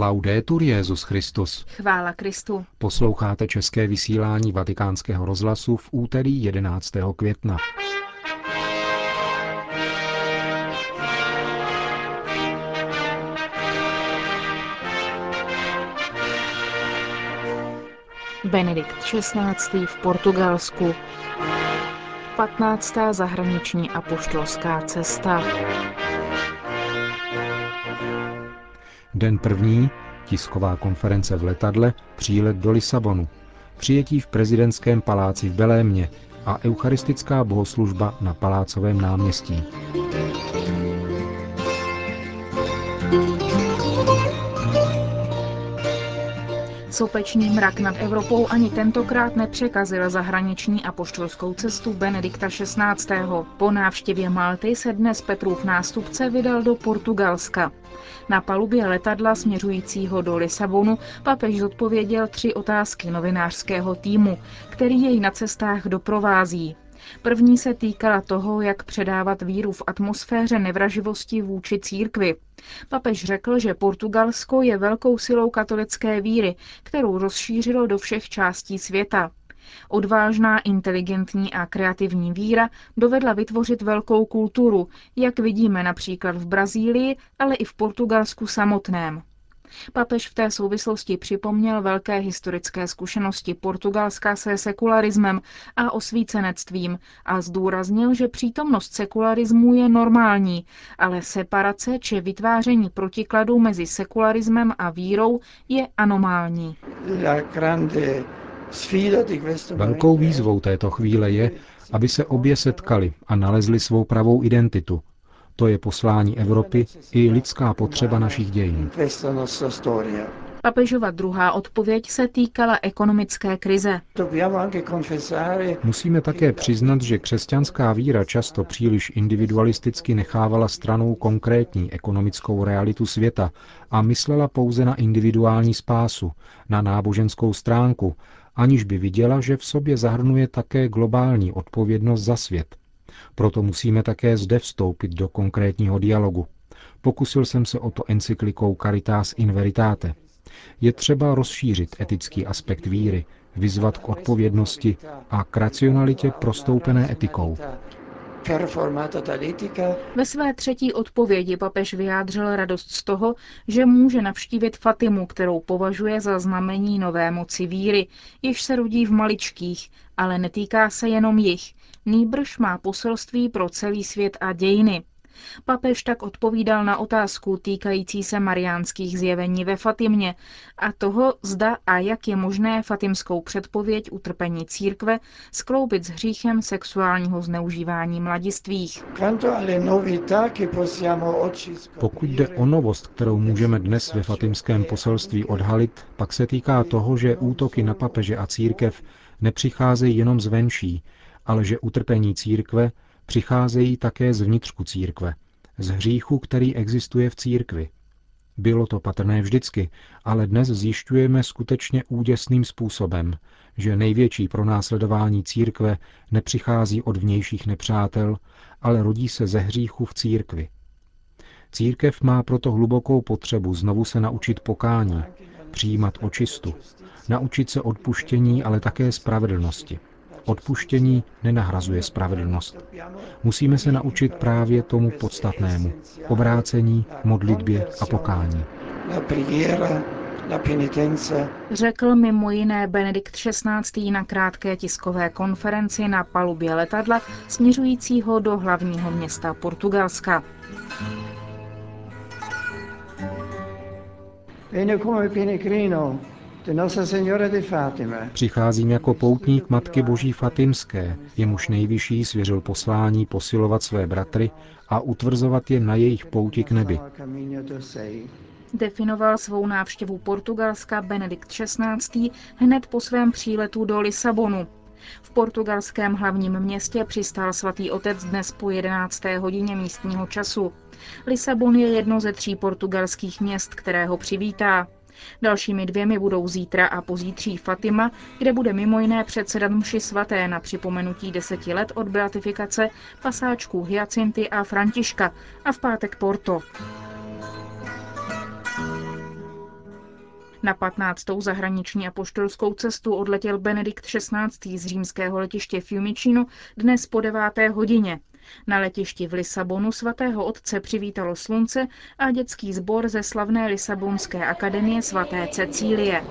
Laudetur Jezus Christus. Chvála Kristu. Posloucháte české vysílání Vatikánského rozhlasu v úterý 11. května. Benedikt XVI. v Portugalsku. 15. zahraniční apoštolská cesta. Den první, tisková konference v letadle, přílet do Lisabonu, přijetí v prezidentském paláci v Belémě a eucharistická bohoslužba na palácovém náměstí. Sopečný mrak nad Evropou ani tentokrát nepřekazil zahraniční apoštolskou cestu Benedikta XVI. Po návštěvě Malty se dnes Petrův nástupce vydal do Portugalska. Na palubě letadla směřujícího do Lisabonu papež zodpověděl tři otázky novinářského týmu, který jej na cestách doprovází. První se týkala toho, jak předávat víru v atmosféře nevraživosti vůči církvi. Papež řekl, že Portugalsko je velkou silou katolické víry, kterou rozšířilo do všech částí světa. Odvážná, inteligentní a kreativní víra dovedla vytvořit velkou kulturu, jak vidíme například v Brazílii, ale i v Portugalsku samotném. Papež v té souvislosti připomněl velké historické zkušenosti Portugalska se sekularismem a osvícenectvím a zdůraznil, že přítomnost sekularismu je normální, ale separace či vytváření protikladu mezi sekularismem a vírou je anomální. Velkou výzvou této chvíle je, aby se obě setkali a nalezli svou pravou identitu, to je poslání Evropy i lidská potřeba našich dějin. Papežova druhá odpověď se týkala ekonomické krize. Musíme také přiznat, že křesťanská víra často příliš individualisticky nechávala stranou konkrétní ekonomickou realitu světa a myslela pouze na individuální spásu, na náboženskou stránku, aniž by viděla, že v sobě zahrnuje také globální odpovědnost za svět. Proto musíme také zde vstoupit do konkrétního dialogu. Pokusil jsem se o to encyklikou Caritas in Veritate. Je třeba rozšířit etický aspekt víry, vyzvat k odpovědnosti a k racionalitě prostoupené etikou. Ve své třetí odpovědi papež vyjádřil radost z toho, že může navštívit Fatimu, kterou považuje za znamení nové moci víry, jež se rodí v maličkých, ale netýká se jenom jich, nýbrž má poselství pro celý svět a dějiny. Papež tak odpovídal na otázku týkající se mariánských zjevení ve Fatimě a toho, zda a jak je možné fatimskou předpověď utrpení církve skloubit s hříchem sexuálního zneužívání mladistvých. Pokud jde o novost, kterou můžeme dnes ve fatimském poselství odhalit, pak se týká toho, že útoky na papeže a církev nepřicházejí jenom zvenší, ale že utrpení církve přicházejí také z vnitřku církve, z hříchu, který existuje v církvi. Bylo to patrné vždycky, ale dnes zjišťujeme skutečně úděsným způsobem, že největší pronásledování církve nepřichází od vnějších nepřátel, ale rodí se ze hříchu v církvi. Církev má proto hlubokou potřebu znovu se naučit pokání, přijímat očistu, naučit se odpuštění, ale také spravedlnosti. Odpuštění nenahrazuje spravedlnost. Musíme se naučit právě tomu podstatnému. Obrácení, modlitbě a pokání. Řekl mimo jiné Benedikt XVI. na krátké tiskové konferenci na palubě letadla směřujícího do hlavního města Portugalska. Viene come peregrino Přicházím jako poutník Matky Boží Fatimské, jemuž nejvyšší svěřil poslání posilovat své bratry a utvrzovat je na jejich pouti k nebi. Definoval svou návštěvu Portugalska Benedikt XVI. hned po svém příletu do Lisabonu. V portugalském hlavním městě přistál svatý otec dnes po 11. hodině místního času. Lisabon je jedno ze tří portugalských měst, které ho přivítá. Dalšími dvěmi budou zítra a pozítří Fatima, kde bude mimo jiné předsedat mši svaté na připomenutí deseti let od beatifikace pasáčků Hyacinty a Františka a v pátek Porto. Na 15. zahraniční a poštolskou cestu odletěl Benedikt XVI. z římského letiště Fiumicino dnes po 9. hodině. Na letišti v Lisabonu svatého otce přivítalo slunce a dětský sbor ze slavné Lisabonské akademie svaté Cecílie.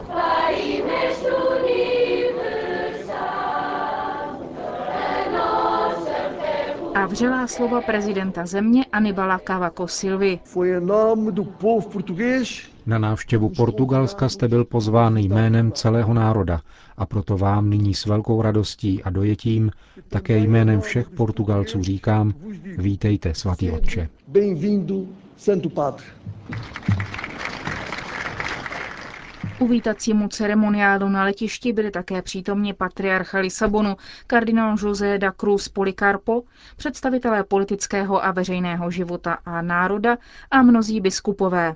Vřelá slova prezidenta země Anibala Cavaco Silvy. Na návštěvu Portugalska jste byl pozván jménem celého národa a proto vám nyní s velkou radostí a dojetím také jménem všech Portugalců říkám, vítejte, svatý otče. Santo Padre. Uvítacímu ceremoniálu na letišti byli také přítomni patriarcha Lisabonu, kardinál José da Cruz Policarpo, představitelé politického a veřejného života a národa a mnozí biskupové.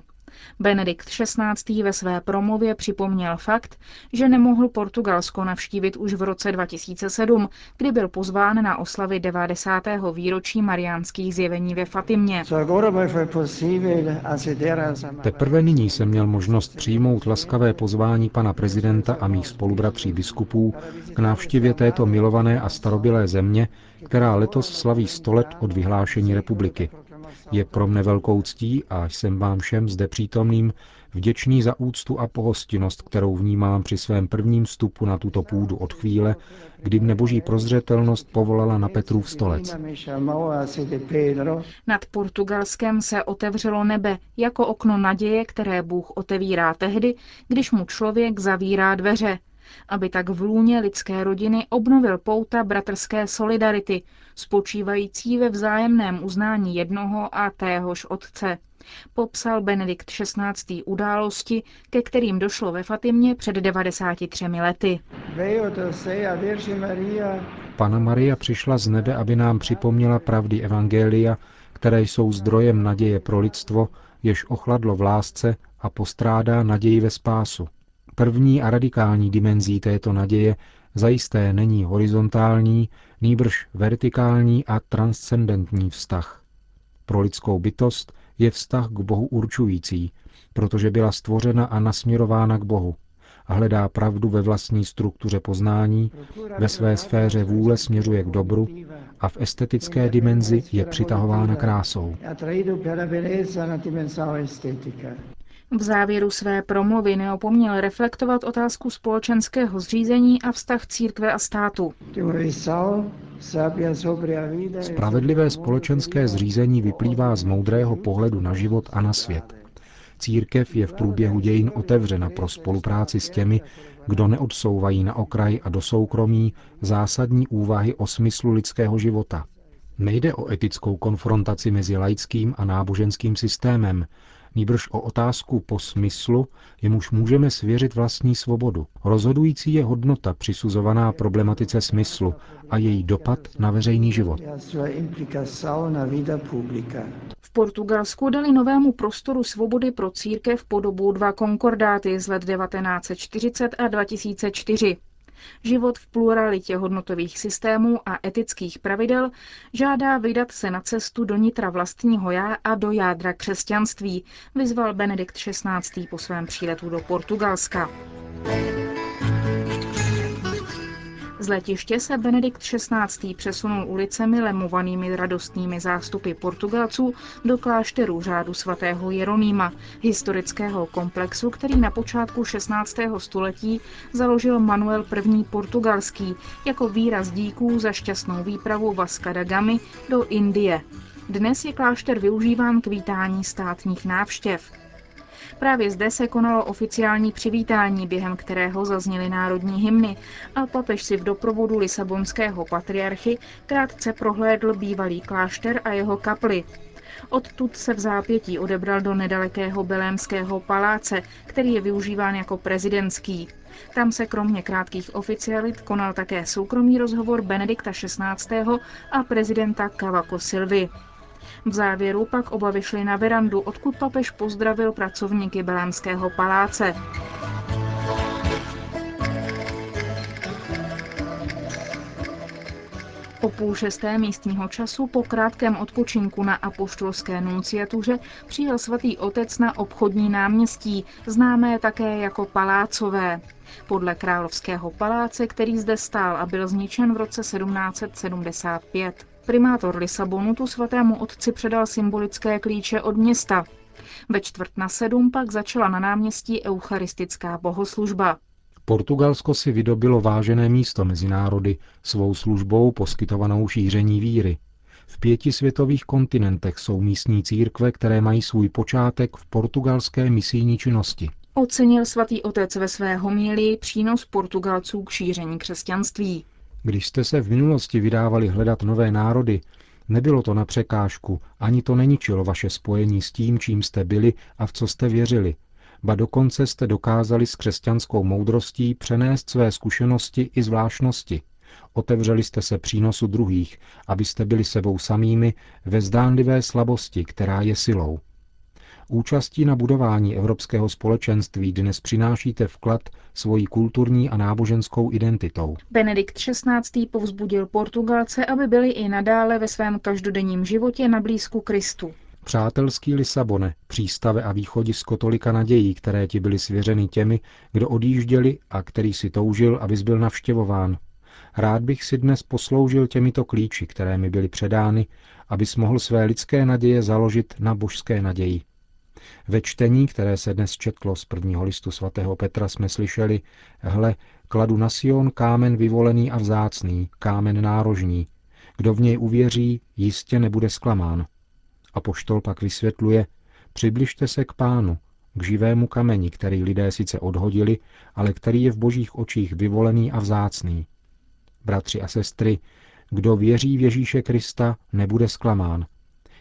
Benedikt XVI. ve své promluvě připomněl fakt, že nemohl Portugalsko navštívit už v roce 2007, kdy byl pozván na oslavy 90. výročí mariánských zjevení ve Fatimě. Teprve nyní jsem měl možnost přijmout laskavé pozvání pana prezidenta a mých spolubratří biskupů k návštěvě této milované a starobilé země, která letos slaví 100 let od vyhlášení republiky. Je pro mne velkou ctí a jsem vám všem zde přítomným vděčný za úctu a pohostinnost, kterou vnímám při svém prvním vstupu na tuto půdu od chvíle, kdy mne boží prozřetelnost povolala na Petrův stolec. Nad Portugalskem se otevřelo nebe jako okno naděje, které Bůh otevírá tehdy, když mu člověk zavírá dveře, aby tak v lůně lidské rodiny obnovil pouta bratrské solidarity, spočívající ve vzájemném uznání jednoho a téhož otce. Popsal Benedikt XVI. události, ke kterým došlo ve Fatimě před 93 lety. Pana Maria přišla z nebe, aby nám připomněla pravdy Evangelia, které jsou zdrojem naděje pro lidstvo, jež ochladlo v lásce a postrádá naději ve spásu. První a radikální dimenzí této naděje zajisté není horizontální, nýbrž vertikální a transcendentní vztah. Pro lidskou bytost je vztah k Bohu určující, protože byla stvořena a nasměrována k Bohu a hledá pravdu ve vlastní struktuře poznání, ve své sféře vůle směřuje k dobru a v estetické dimenzi je přitahována krásou. V závěru své promluvy neopomněl reflektovat otázku společenského zřízení a vztah církve a státu. Spravedlivé společenské zřízení vyplývá z moudrého pohledu na život a na svět. Církev je v průběhu dějin otevřena pro spolupráci s těmi, kdo neodsouvají na okraj a do soukromí zásadní úvahy o smyslu lidského života. Nejde o etickou konfrontaci mezi laickým a náboženským systémem, nýbrž o otázku po smyslu, jemuž můžeme svěřit vlastní svobodu. Rozhodující je hodnota přisuzovaná problematice smyslu a její dopad na veřejný život. V Portugalsku dali novému prostoru svobody pro církev po dobu dva konkordáty z let 1940 a 2004. Život v pluralitě hodnotových systémů a etických pravidel žádá vydat se na cestu do nitra vlastního já a do jádra křesťanství, vyzval Benedikt XVI. po svém příletu do Portugalska. Z letiště se Benedikt XVI. přesunul ulicemi lemovanými radostnými zástupy Portugalců do klášteru řádu svatého Jeronýma, historického komplexu, který na počátku 16. století založil Manuel I. portugalský jako výraz díků za šťastnou výpravu Vasca da Gamy do Indie. Dnes je klášter využíván k vítání státních návštěv. Právě zde se konalo oficiální přivítání, během kterého zazněly národní hymny a papež si v doprovodu lisabonského patriarchy krátce prohlédl bývalý klášter a jeho kapli. Odtud se v zápětí odebral do nedalekého Belémského paláce, který je využíván jako prezidentský. Tam se kromě krátkých oficialit konal také soukromý rozhovor Benedikta XVI. a prezidenta Cavaco Silvy. V závěru pak oba vyšli na verandu, odkud papež pozdravil pracovníky Belémského paláce. O půl šesté místního času po krátkém odpočinku na apoštolské nunciatuře přijel svatý otec na obchodní náměstí, známé také jako Palácové. Podle královského paláce, který zde stál a byl zničen v roce 1775. Primátor Lisabonu tu svatému otci předal symbolické klíče od města. Ve čtvrt na sedm pak začala na náměstí eucharistická bohoslužba. Portugalsko si vydobilo vážené místo mezi národy svou službou poskytovanou šíření víry. V pěti světových kontinentech jsou místní církve, které mají svůj počátek v portugalské misijní činnosti. Ocenil svatý otec ve své homílii přínos Portugalců k šíření křesťanství. Když jste se v minulosti vydávali hledat nové národy, nebylo to na překážku, ani to neničilo vaše spojení s tím, čím jste byli a v co jste věřili, ba dokonce jste dokázali s křesťanskou moudrostí přenést své zkušenosti i zvláštnosti. Otevřeli jste se přínosu druhých, abyste byli sebou samými ve zdánlivé slabosti, která je silou. Účastí na budování evropského společenství dnes přinášíte vklad svojí kulturní a náboženskou identitou. Benedikt XVI. povzbudil Portugalce, aby byli i nadále ve svém každodenním životě na blízku Kristu. Přátelský Lisabone, přístave a východisko tolika nadějí, které ti byly svěřeny těmi, kdo odjížděli a který si toužil, abys byl navštěvován. Rád bych si dnes posloužil těmito klíči, které mi byly předány, abys mohl své lidské naděje založit na božské naději. Ve čtení, které se dnes četlo z prvního listu svatého Petra, jsme slyšeli, hle, kladu na Sion kámen vyvolený a vzácný, kámen nárožní. Kdo v něj uvěří, jistě nebude zklamán. A poštol pak vysvětluje, přibližte se k pánu, k živému kameni, který lidé sice odhodili, ale který je v božích očích vyvolený a vzácný. Bratři a sestry, kdo věří v Ježíše Krista, nebude zklamán.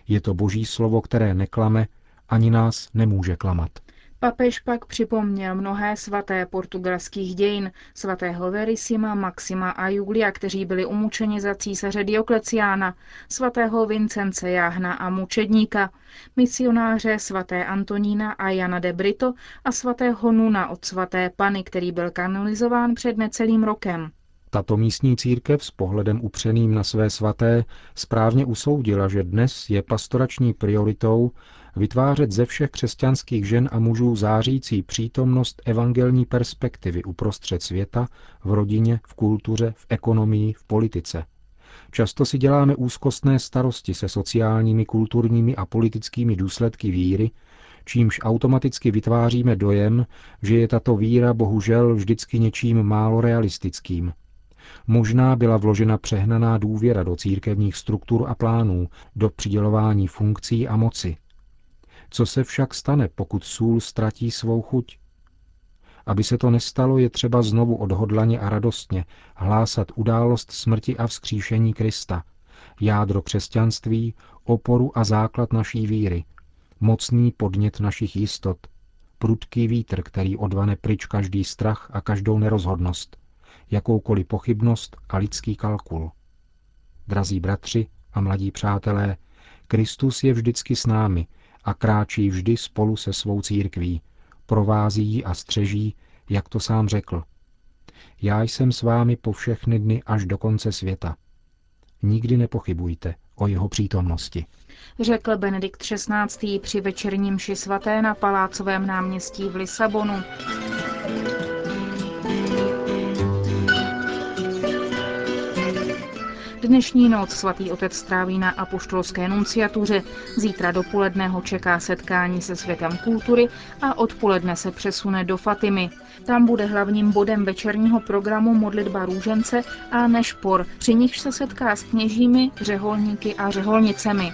Je to boží slovo, které neklame, ani nás nemůže klamat. Papež pak připomněl mnohé svaté portugalských dějin, svatého Verisima, Maxima a Julia, kteří byli umučeni za císaře Diokleciána, svatého Vincence Jáhna a mučedníka, misionáře svaté Antonína a Jana de Brito a svatého Nuna od svaté Pany, který byl kanonizován před necelým rokem. Tato místní církev s pohledem upřeným na své svaté správně usoudila, že dnes je pastorační prioritou vytvářet ze všech křesťanských žen a mužů zářící přítomnost evangelní perspektivy uprostřed světa, v rodině, v kultuře, v ekonomii, v politice. Často si děláme úzkostné starosti se sociálními, kulturními a politickými důsledky víry, čímž automaticky vytváříme dojem, že je tato víra bohužel vždycky něčím málo realistickým. Možná byla vložena přehnaná důvěra do církevních struktur a plánů, do přidělování funkcí a moci. Co se však stane, pokud sůl ztratí svou chuť? Aby se to nestalo, je třeba znovu odhodlaně a radostně hlásat událost smrti a vzkříšení Krista, jádro křesťanství, oporu a základ naší víry, mocný podnět našich jistot, prudký vítr, který odvane pryč každý strach a každou nerozhodnost, jakoukoliv pochybnost a lidský kalkul. Drazí bratři a mladí přátelé, Kristus je vždycky s námi a kráčí vždy spolu se svou církví, provází ji a střeží, jak to sám řekl. Já jsem s vámi po všechny dny až do konce světa. Nikdy nepochybujte o jeho přítomnosti. Řekl Benedikt XVI. při večerním ši svaté na Palácovém náměstí v Lisabonu. Dnešní noc svatý otec stráví na apoštolské nunciatuře, zítra dopoledne ho čeká setkání se světem kultury a odpoledne se přesune do Fatimy. Tam bude hlavním bodem večerního programu modlitba růžence a nešpor, při nichž se setká s kněžími, řeholníky a řeholnicemi.